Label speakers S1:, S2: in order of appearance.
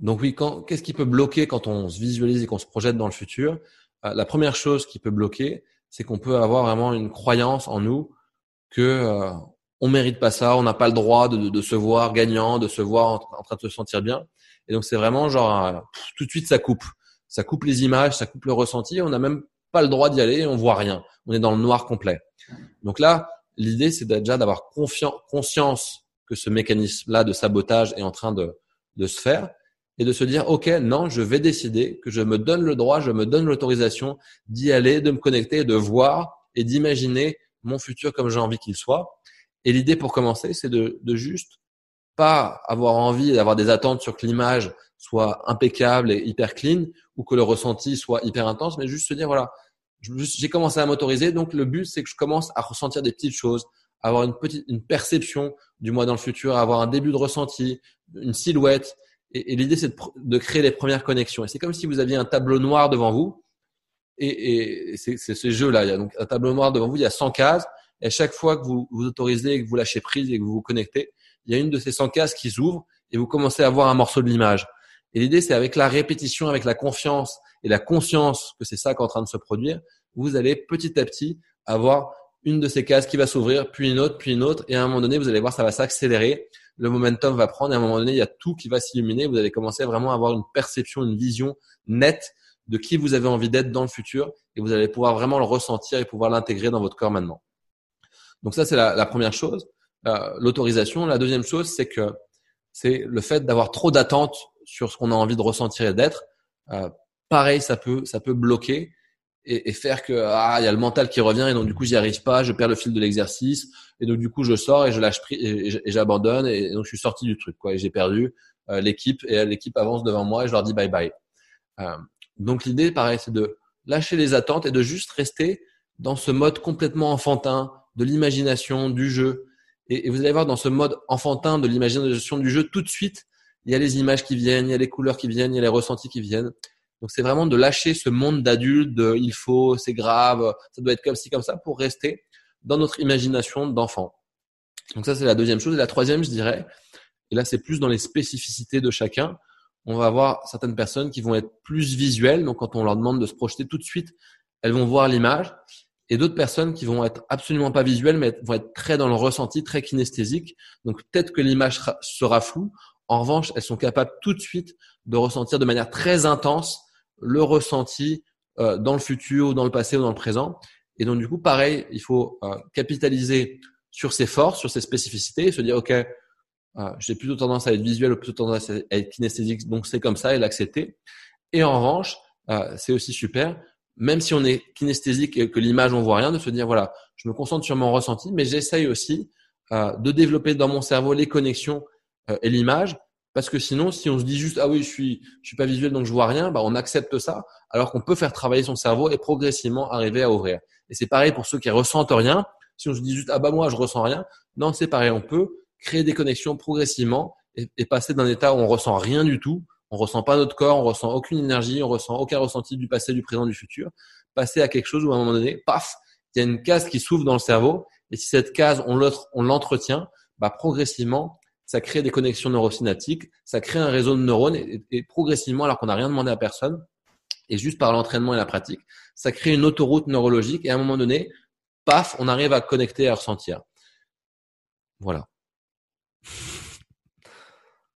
S1: Donc oui, qu'est-ce qui peut bloquer quand on se visualise et qu'on se projette dans le futur? Euh, La première chose qui peut bloquer, c'est qu'on peut avoir vraiment une croyance en nous que euh, on mérite pas ça, on n'a pas le droit de, de, se voir gagnant, de se voir en, train de se sentir bien. Et donc c'est vraiment genre euh, tout de suite ça coupe, ça coupe les images, ça coupe le ressenti. On n'a même pas le droit d'y aller, on voit rien, on est dans le noir complet. Donc là, l'idée c'est déjà d'avoir conscience que ce mécanisme-là de sabotage est en train de, de se faire et de se dire, OK, non, je vais décider que je me donne le droit, je me donne l'autorisation d'y aller, de me connecter, de voir et d'imaginer mon futur comme j'ai envie qu'il soit. Et l'idée pour commencer, c'est de, de juste pas avoir envie d'avoir des attentes sur que l'image soit impeccable et hyper clean ou que le ressenti soit hyper intense, mais juste se dire, voilà, j'ai commencé à m'autoriser, donc le but, c'est que je commence à ressentir des petites choses, avoir une petite, une perception du moi dans le futur, avoir un début de ressenti, une silhouette, et, l'idée, c'est de, créer les premières connexions. Et c'est comme si vous aviez un tableau noir devant vous. Et, c'est ce jeu-là. Il y a donc un tableau noir devant vous, il y a 100 cases. Et chaque fois que vous vous autorisez que vous lâchez prise et que vous vous connectez, il y a une de ces 100 cases qui s'ouvre et vous commencez à voir un morceau de l'image. Et l'idée, c'est avec la répétition, avec la confiance et la conscience que c'est ça qui est en train de se produire, vous allez petit à petit avoir une de ces cases qui va s'ouvrir, puis une autre, puis une autre, et à un moment donné, vous allez voir, ça va s'accélérer le momentum va prendre et à un moment donné, il y a tout qui va s'illuminer. Vous allez commencer vraiment à avoir une perception, une vision nette de qui vous avez envie d'être dans le futur et vous allez pouvoir vraiment le ressentir et pouvoir l'intégrer dans votre corps maintenant. Donc ça, c'est la, première chose, euh, l'autorisation. La deuxième chose, c'est que c'est le fait d'avoir trop d'attentes sur ce qu'on a envie de ressentir et d'être. Euh, pareil, ça peut, ça peut bloquer et, et, faire que ah il y a le mental qui revient et donc du coup j'y arrive pas, je perds le fil de l'exercice et donc du coup je sors et je lâche et, j'abandonne et, donc je suis sorti du truc quoi et j'ai perdu euh, l'équipe et l'équipe avance devant moi et je leur dis bye bye. Euh, donc l'idée pareil c'est de lâcher les attentes et de juste rester dans ce mode complètement enfantin de l'imagination du jeu et, et vous allez voir dans ce mode enfantin de l'imagination du jeu tout de suite il y a les images qui viennent, il y a les couleurs qui viennent, il y a les ressentis qui viennent. Donc c'est vraiment de lâcher ce monde d'adulte, il faut, c'est grave, ça doit être comme ci, comme ça, pour rester dans notre imagination d'enfant. Donc ça c'est la deuxième chose. Et la troisième, je dirais, et là c'est plus dans les spécificités de chacun, on va avoir certaines personnes qui vont être plus visuelles. Donc quand on leur demande de se projeter tout de suite, elles vont voir l'image. Et d'autres personnes qui vont être absolument pas visuelles, mais vont être très dans le ressenti, très kinesthésique. Donc peut-être que l'image sera floue. En revanche, elles sont capables tout de suite de ressentir de manière très intense le ressenti euh, dans le futur ou dans le passé ou dans le présent. Et donc, du coup, pareil, il faut euh, capitaliser sur ses forces, sur ses spécificités se dire, OK, euh, j'ai plutôt tendance à être visuel ou plutôt tendance à être kinesthésique, donc c'est comme ça et l'accepter. Et en revanche, c'est aussi super, même si on est kinesthésique et que l'image, on voit rien, de se dire, voilà, je me concentre sur mon ressenti, mais j'essaye aussi de développer dans mon cerveau les connexions et l'image parce que sinon, si on se dit juste ah oui, je suis je suis pas visuel donc je vois rien, bah on accepte ça, alors qu'on peut faire travailler son cerveau et progressivement arriver à ouvrir. Et c'est pareil pour ceux qui ressentent rien. Si on se dit juste ah bah moi je ressens rien, non c'est pareil, on peut créer des connexions progressivement et, passer d'un état où on ressent rien du tout, on ressent pas notre corps, on ressent aucune énergie, on ressent aucun ressenti du passé, du présent, du futur, passer à quelque chose où à un moment donné, paf, il y a une case qui s'ouvre dans le cerveau et si cette case on l'entretient, bah progressivement ça crée des connexions neurosynaptiques, ça crée un réseau de neurones et, progressivement, alors qu'on n'a rien demandé à personne, et juste par l'entraînement et la pratique, ça crée une autoroute neurologique et à un moment donné, paf, on arrive à connecter, à ressentir. Voilà.